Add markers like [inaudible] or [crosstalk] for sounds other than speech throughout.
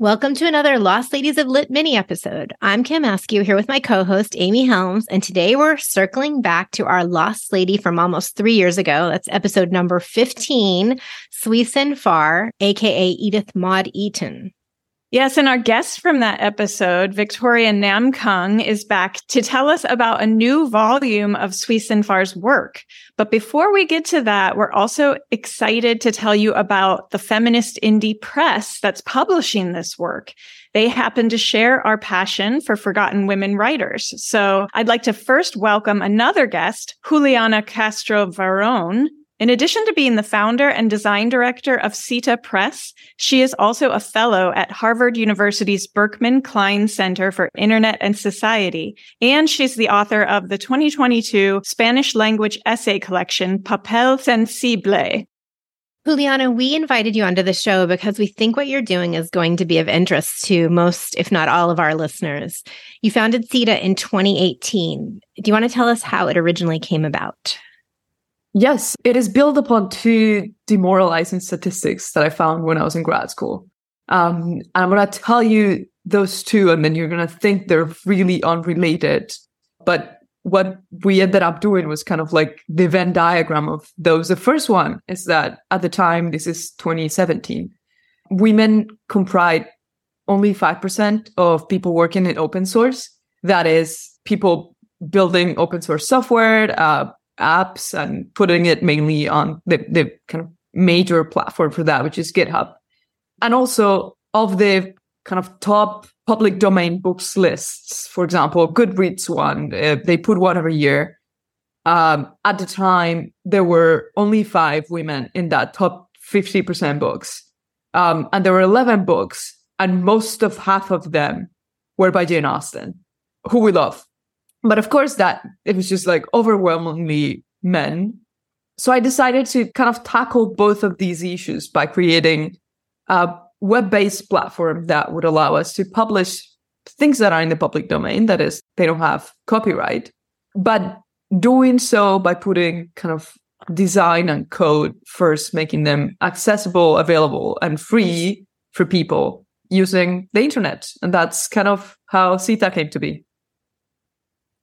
Welcome to another Lost Ladies of Lit mini episode. I'm Kim Askew here with my co host, Amy Helms, and today we're circling back to our Lost Lady from almost three years ago. That's episode number 15, Sui Sin Far, aka Edith Maude Eaton. Yes, and our guest from that episode, Victoria Namkung, is back to tell us about a new volume of Sui Sin Far's work. But before we get to that, we're also excited to tell you about the feminist indie press that's publishing this work. They happen to share our passion for forgotten women writers. So I'd like to first welcome another guest, Juliana Castro Varón, in addition to being the founder and design director of Cita Press, she is also a fellow at Harvard University's Berkman Klein Center for Internet and Society. And she's the author of the 2022 Spanish language essay collection, Papel Sensible. Juliana, we invited you onto the show because we think what you're doing is going to be of interest to most, if not all, of our listeners. You founded Cita in 2018. Do you want to tell us how it originally came about? Yes, it is built upon two demoralizing statistics that I found when I was in grad school. Um, and I'm going to tell you those two, and then you're going to think they're really unrelated. But what we ended up doing was kind of like the Venn diagram of those. The first one is that at the time, this is 2017, women comprise only 5% of people working in open source. That is, people building open source software, uh, apps and putting it mainly on the, the kind of major platform for that, which is GitHub. And also of the kind of top public domain books lists, for example, Goodreads one, uh, they put one every year. Um, at the time, there were only five women in that top 50% books. Um, and there were 11 books, and most of half of them were by Jane Austen, who we love. But of course, that it was just like overwhelmingly men. So I decided to kind of tackle both of these issues by creating a web based platform that would allow us to publish things that are in the public domain. That is, they don't have copyright, but doing so by putting kind of design and code first, making them accessible, available, and free for people using the internet. And that's kind of how CITA came to be.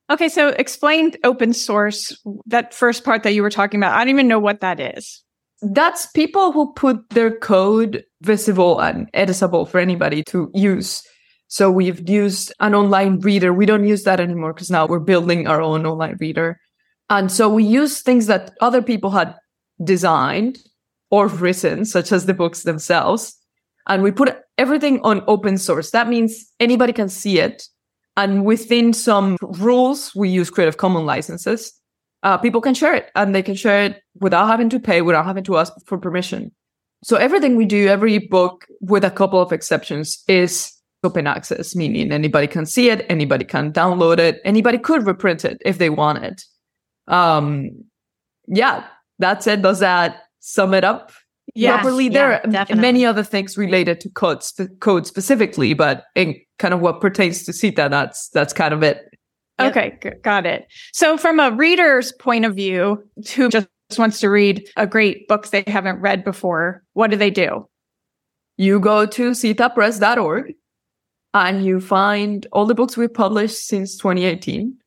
Okay, so explain open source, that first part that you were talking about. I don't even know what that is. That's people who put their code visible and editable for anybody to use. So we've used an online reader. We don't use that anymore because now we're building our own online reader. And so we use things that other people had designed or written, such as the books themselves. And we put everything on open source. That means anybody can see it and within some rules, we use Creative Commons licenses. Uh, people can share it and they can share it without having to pay, without having to ask for permission. So everything we do, every book, with a couple of exceptions, is open access, meaning anybody can see it, anybody can download it, anybody could reprint it if they wanted. Um, yeah, that's it. Does that sum it up? yes, properly. Yeah, there are definitely. many other things related to code, sp- code specifically, but in kind of what pertains to CITA, that's that's kind of it. Yep. Okay, g- got it. So, from a reader's point of view, who just wants to read a great book they haven't read before, what do they do? You go to citapress.org and you find all the books we've published since 2018.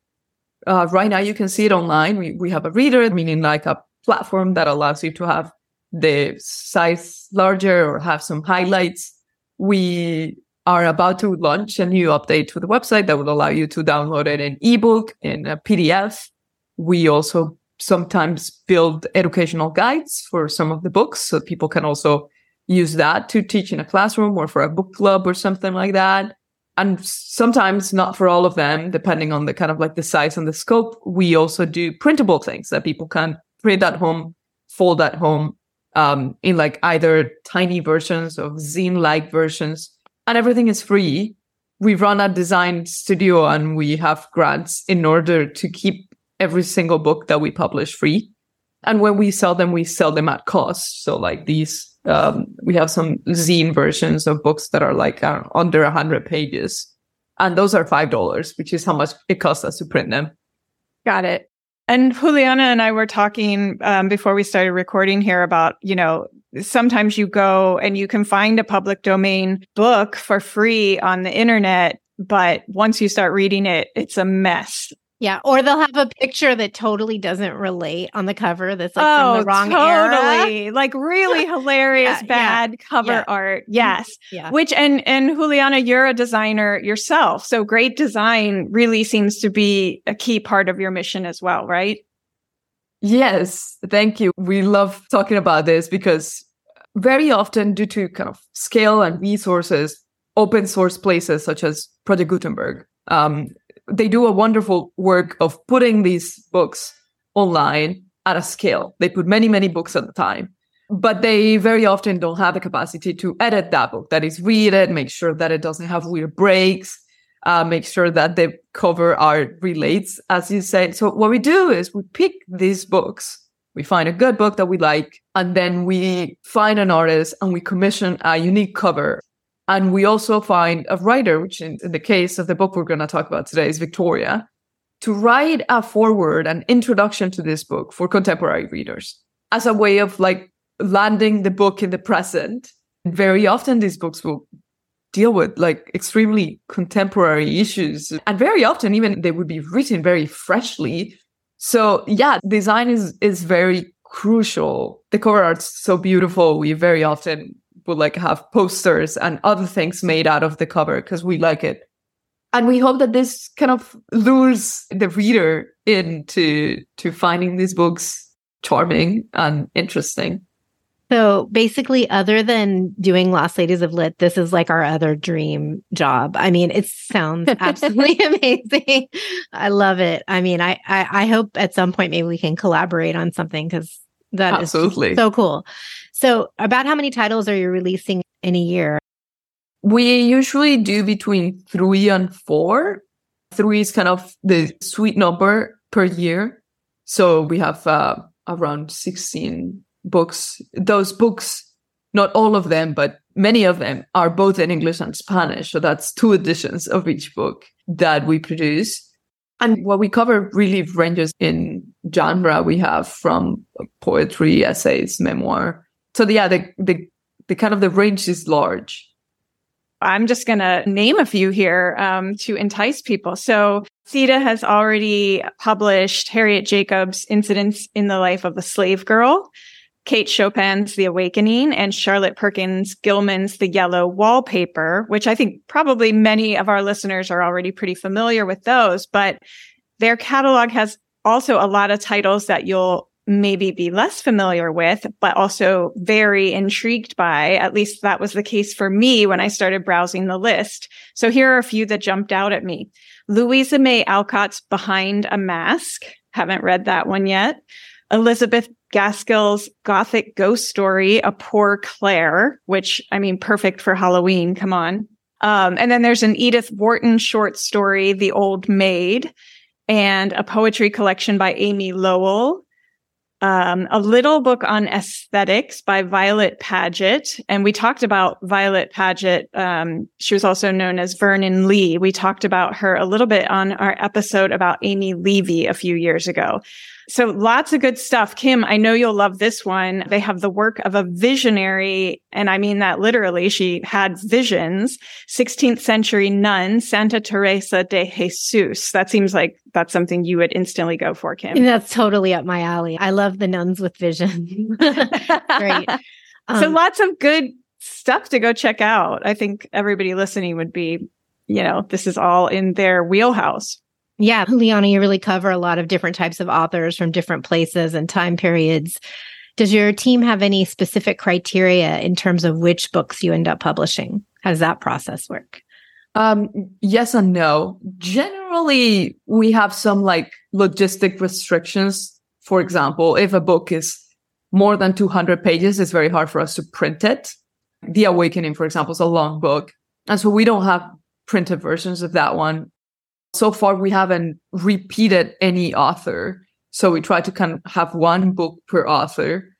Uh, right now, you can see it online. We, we have a reader, meaning like a platform that allows you to have the size larger or have some highlights. We are about to launch a new update to the website that will allow you to download it in ebook, in a PDF. We also sometimes build educational guides for some of the books so people can also use that to teach in a classroom or for a book club or something like that. And sometimes not for all of them, depending on the kind of like the size and the scope. We also do printable things that people can print at home, fold at home, um, in like either tiny versions of zine-like versions, and everything is free. We run a design studio and we have grants in order to keep every single book that we publish free. And when we sell them, we sell them at cost. So like these, um, we have some zine versions of books that are like uh, under a hundred pages. And those are $5, which is how much it costs us to print them. Got it. And Juliana and I were talking um, before we started recording here about, you know, sometimes you go and you can find a public domain book for free on the internet, but once you start reading it, it's a mess. Yeah, or they'll have a picture that totally doesn't relate on the cover. That's like oh, from the oh, wrong totally. era. Like really [laughs] hilarious Yeah, bad cover yeah. art. Mm-hmm. Yes. Yeah, Which and and Juliana, you're a designer yourself. So great design really seems to be a key part of your mission as well, right? Yes, thank you. We love talking about this because very often, due to kind of scale and resources, open source places such as Project Gutenberg, um, they do a wonderful work of putting these books online at a scale. They put many, many books at a time, but they very often don't have the capacity to edit that book. That is, read it, make sure that it doesn't have weird breaks, uh, make sure that the cover art relates, as you said. So what we do is we pick these books. We find a good book that we like, and then we find an artist and we commission a unique cover. And we also find a writer, which in, in the case of the book we're going to talk about today is Victoria, to write a foreword, an introduction to this book for contemporary readers as a way of like landing the book in the present. Very often these books will deal with like extremely contemporary issues. And very often even they would be written very freshly. So yeah, design is is very crucial. The cover art's so beautiful. We very often would like have posters and other things made out of the cover because we like it. And we hope that this kind of lures the reader into to finding these books charming and interesting. So basically, other than doing Lost Ladies of Lit, this is like our other dream job. I mean, it sounds [laughs] absolutely amazing. I love it. I mean, I, I I hope at some point maybe we can collaborate on something because that is Absolutely. so cool. So, about how many titles are you releasing in a year? We usually do between three and four. Three is kind of the sweet number per year. So we have uh, around 16 books. Those books, not all of them, but many of them are both in English and Spanish. So that's two editions of each book that we produce. And what we cover really ranges in genre. We have from poetry, essays, memoir. So yeah, the, the, the kind of the range is large. I'm just going to name a few here um, to entice people. So, Cita has already published Harriet Jacobs' Incidents in the Life of a Slave Girl, Kate Chopin's The Awakening, and Charlotte Perkins Gilman's The Yellow Wallpaper, which I think probably many of our listeners are already pretty familiar with those. But their catalog has also a lot of titles that you'll maybe be less familiar with, but also very intrigued by. At least that was the case for me when I started browsing the list. So here are a few that jumped out at me. Louisa May Alcott's Behind a Mask. Haven't read that one yet. Elizabeth Gaskell's Gothic Ghost Story, A Poor Clare, which I mean, perfect for Halloween. Come on. Um, and then there's an Edith Wharton short story, The Old Maid, and a poetry collection by Amy Lowell um, a little book on aesthetics by Violet Paget. And we talked about Violet Paget. Um, she was also known as Vernon Lee. We talked about her a little bit on our episode about Amy Levy a few years ago. So lots of good stuff. Kim, I know you'll love this one. They have the work of a visionary, and I mean that literally. She had visions. 16th century nun, Santa Teresa de Jesus. That seems like that's something you would instantly go for, Kim. And that's totally up my alley. I love the nuns with vision. [laughs] Great. so Um, lots of good stuff to go check out. I think everybody listening would be, you know, this is all in their wheelhouse. Yeah, Juliana, you really cover a lot of different types of authors from different places and time periods. Does your team have any specific criteria in terms of which books you end up publishing? How does that process work? Um, yes and no. Generally, we have some like logistic restrictions. For example, if a book is more than 200 pages, it's very hard for us to print it. The Awakening, for example, is a long book. And so we don't have printed versions of that one. So far, we haven't repeated any author. So we try to kind of have one book per author.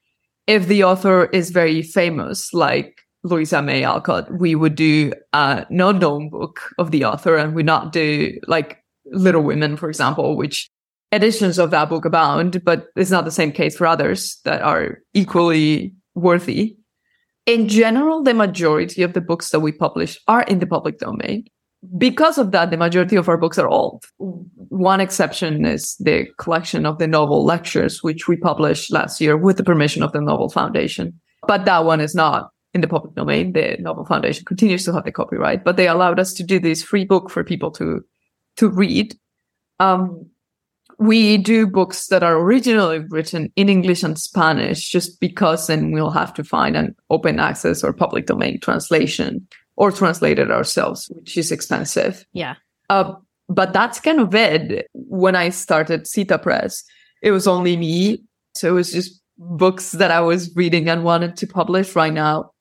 If the author is very famous, like Louisa May Alcott, we would do uh, a non-known book of the author and we not do like Little Women, for example, which editions of that book abound, but it's not the same case for others that are equally worthy. in general, the majority of the books that we publish are in the public domain. Because of that, the majority of our books are old. One exception is the collection of the Nobel lectures, which we published last year with the permission of the Nobel Foundation. But that one is not in the public domain. The Nobel Foundation continues to have the copyright, but they allowed us to do this free book for people to to read. Um, we do books that are originally written in English and Spanish just because then we'll have to find an open access or public domain translation or translate it ourselves, which is expensive. Yeah. Uh, but that's kind of it. When I started Cita Press, it was only me. So it was just books that I was reading and wanted to publish right now.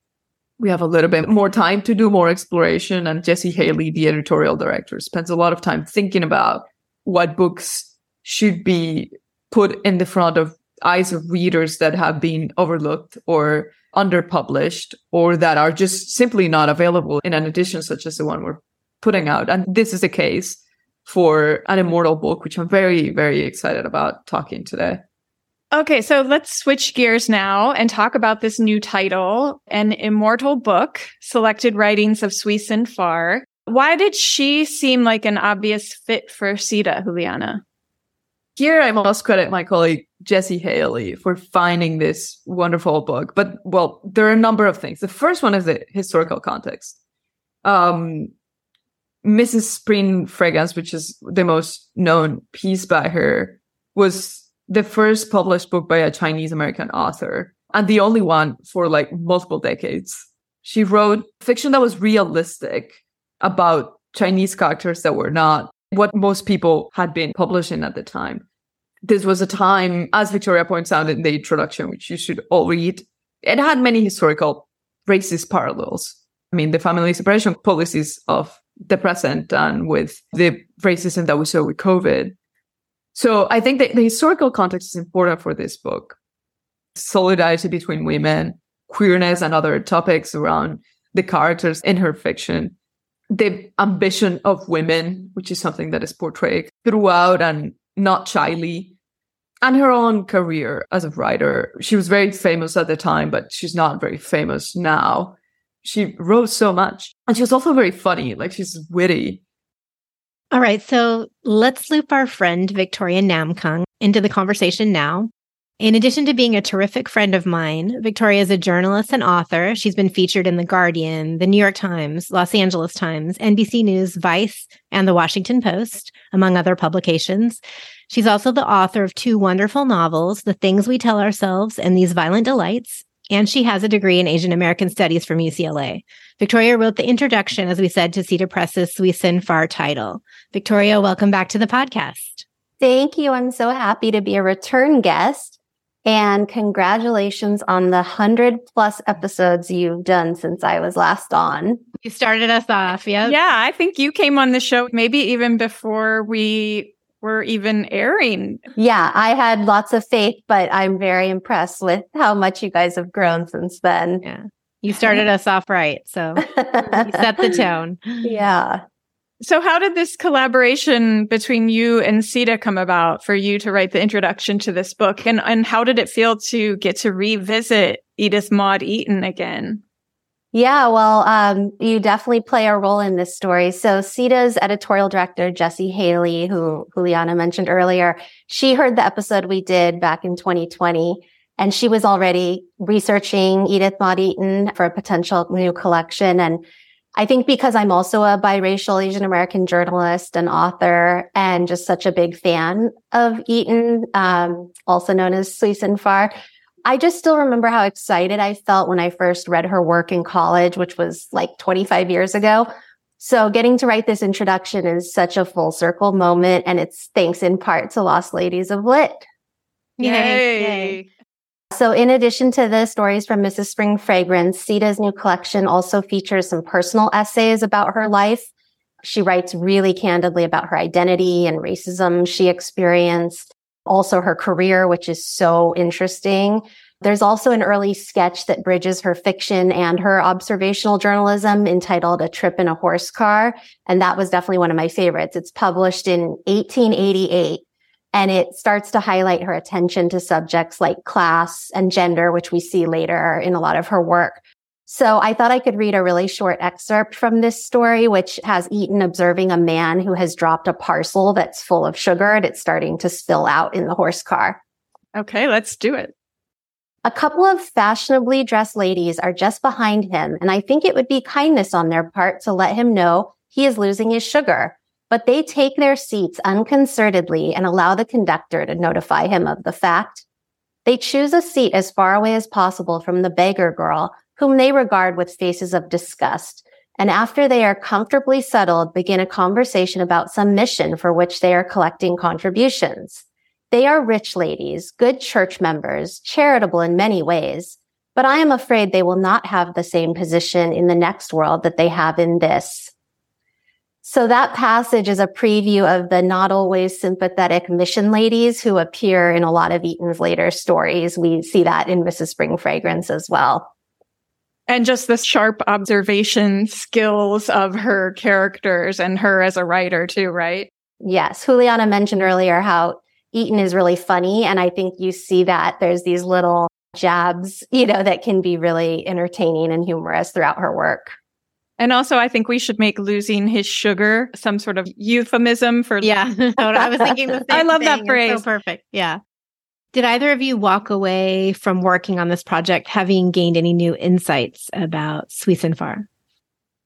We have a little bit more time to do more exploration. And Jesse Haley, the editorial director, spends a lot of time thinking about what books should be put in the front of eyes of readers that have been overlooked or underpublished or that are just simply not available in an edition such as the one we're putting out. And this is the case for an immortal book, which I'm very, very excited about talking today. Okay, so let's switch gears now and talk about this new title, An Immortal Book, Selected Writings of Sui Sin Far. Why did she seem like an obvious fit for Cita, Juliana? Here, I must credit my colleague Jesse Haley for finding this wonderful book. But, well, there are a number of things. The first one is the historical context. Um, Mrs. Spring Fragrance, which is the most known piece by her, was the first published book by a Chinese American author and the only one for like multiple decades. She wrote fiction that was realistic about Chinese characters that were not what most people had been publishing at the time. This was a time, as Victoria points out in the introduction, which you should all read, it had many historical racist parallels. I mean, the family separation policies of the present and with the racism that we saw with COVID. So I think that the historical context is important for this book. Solidarity between women, queerness, and other topics around the characters in her fiction the ambition of women, which is something that is portrayed throughout and not shyly, and her own career as a writer. She was very famous at the time, but she's not very famous now. She wrote so much. And she was also very funny, like she's witty. All right, so let's loop our friend Victoria Namkung into the conversation now. In addition to being a terrific friend of mine, Victoria is a journalist and author. She's been featured in The Guardian, The New York Times, Los Angeles Times, NBC News, Vice, and The Washington Post, among other publications. She's also the author of two wonderful novels, The Things We Tell Ourselves and These Violent Delights. And she has a degree in Asian American Studies from UCLA. Victoria wrote the introduction, as we said, to Cita Press's Sui Sin Far title. Victoria, welcome back to the podcast. Thank you. I'm so happy to be a return guest. And congratulations on the 100 plus episodes you've done since I was last on. You started us off, yeah? Yeah, I think you came on the show maybe even before we were even airing. Yeah, I had lots of faith, but I'm very impressed with how much you guys have grown since then. Yeah. You started us off right. So you set the tone. [laughs] Yeah. So, how did this collaboration between you and Cita come about for you to write the introduction to this book? And, and how did it feel to get to revisit Edith Maude Eaton again? Yeah, well, um, you definitely play a role in this story. So Cita's editorial director, Jesse Haley, who Juliana mentioned earlier, she heard the episode we did back in 2020 and she was already researching Edith Maude Eaton for a potential new collection. And I think because I'm also a biracial Asian American journalist and author and just such a big fan of Eaton, um, also known as Sui Sin Far, I just still remember how excited I felt when I first read her work in college, which was like 25 years ago. So getting to write this introduction is such a full circle moment. And it's thanks in part to Lost Ladies of Lit. Yay. Yay. So, in addition to the stories from Mrs. Spring Fragrance, Cita's new collection also features some personal essays about her life. She writes really candidly about her identity and racism she experienced, also her career, which is so interesting. There's also an early sketch that bridges her fiction and her observational journalism entitled A Trip in a Horse Car. And that was definitely one of my favorites. It's published in 1888 and it starts to highlight her attention to subjects like class and gender, which we see later in a lot of her work. So I thought I could read a really short excerpt from this story, which has Eaton observing a man who has dropped a parcel that's full of sugar and it's starting to spill out in the horse car. Okay, let's do it. A couple of fashionably dressed ladies are just behind him, and I think it would be kindness on their part to let him know he is losing his sugar. But they take their seats unconcernedly and allow the conductor to notify him of the fact. They choose a seat as far away as possible from the beggar girl whom they regard with faces of disgust. And after they are comfortably settled, begin a conversation about some mission for which they are collecting contributions. They are rich ladies, good church members, charitable in many ways, but I am afraid they will not have the same position in the next world that they have in this. So that passage is a preview of the not always sympathetic mission ladies who appear in a lot of Eaton's later stories. We see that in Mrs. Spring Fragrance as well. And just the sharp observation skills of her characters and her as a writer too, right? Yes. Juliana mentioned earlier how Eaton is really funny. And I think you see that there's these little jabs, you know, that can be really entertaining and humorous throughout her work. And also, I think we should make losing his sugar some sort of euphemism for. Yeah, [laughs] I was thinking. The [laughs] I love thing. that phrase. so perfect. Yeah. Did either of you walk away from working on this project having gained any new insights about Sui Sin Far?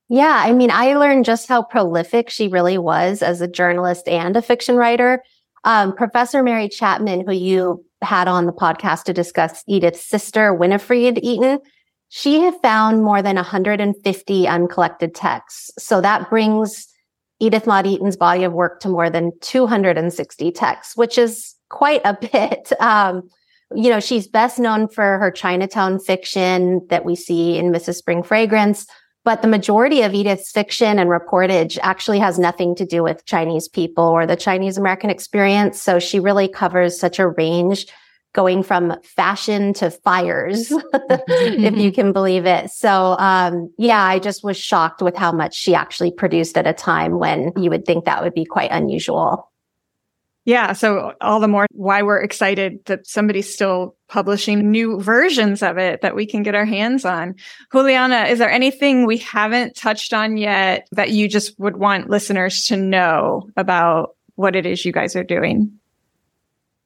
Yeah, I mean, I learned just how prolific she really was as a journalist and a fiction writer. Um, Professor Mary Chapman, who you had on the podcast to discuss Edith's sister, Winnifred Eaton, she had found more than 150 uncollected texts. So that brings Edith Maude Eaton's body of work to more than 260 texts, which is quite a [laughs] bit. Um, you know, she's best known for her Chinatown fiction that we see in Mrs. Spring Fragrance, but the majority of Edith's fiction and reportage actually has nothing to do with Chinese people or the Chinese American experience. So she really covers such a range going from fashion to fires, [laughs] if you can believe it. So, um, yeah, I just was shocked with how much she actually produced at a time when you would think that would be quite unusual. Yeah. So all the more why we're excited that somebody's still publishing new versions of it that we can get our hands on. Juliana, is there anything we haven't touched on yet that you just would want listeners to know about what it is you guys are doing?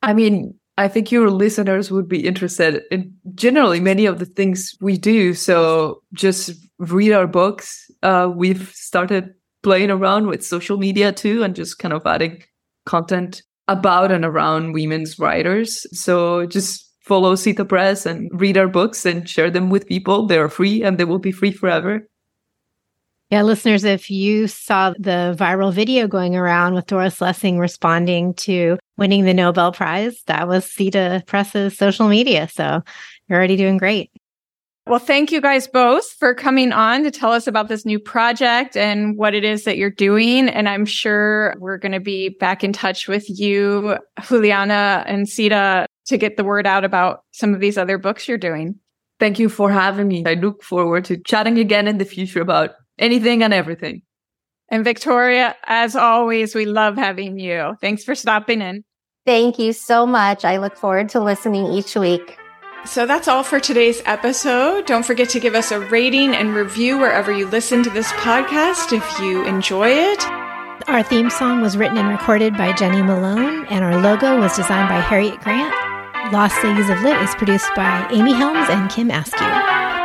I mean, I think your listeners would be interested in generally many of the things we do. So just read our books. Uh, we've started playing around with social media too and just kind of adding content about and around women's writers. So just follow Cita Press and read our books and share them with people. They are free and they will be free forever. Yeah, listeners, if you saw the viral video going around with Doris Lessing responding to winning the Nobel Prize, that was Cita Press's social media. So you're already doing great. Well, thank you guys both for coming on to tell us about this new project and what it is that you're doing. And I'm sure we're going to be back in touch with you, Juliana and Cita, to get the word out about some of these other books you're doing. Thank you for having me. I look forward to chatting again in the future about anything and everything. And Victoria, as always, we love having you. Thanks for stopping in. Thank you so much. I look forward to listening each week. So that's all for today's episode. Don't forget to give us a rating and review wherever you listen to this podcast if you enjoy it. Our theme song was written and recorded by Jenny Malone, and our logo was designed by Harriet Grant. Lost Ladies of Lit is produced by Amy Helms and Kim Askew.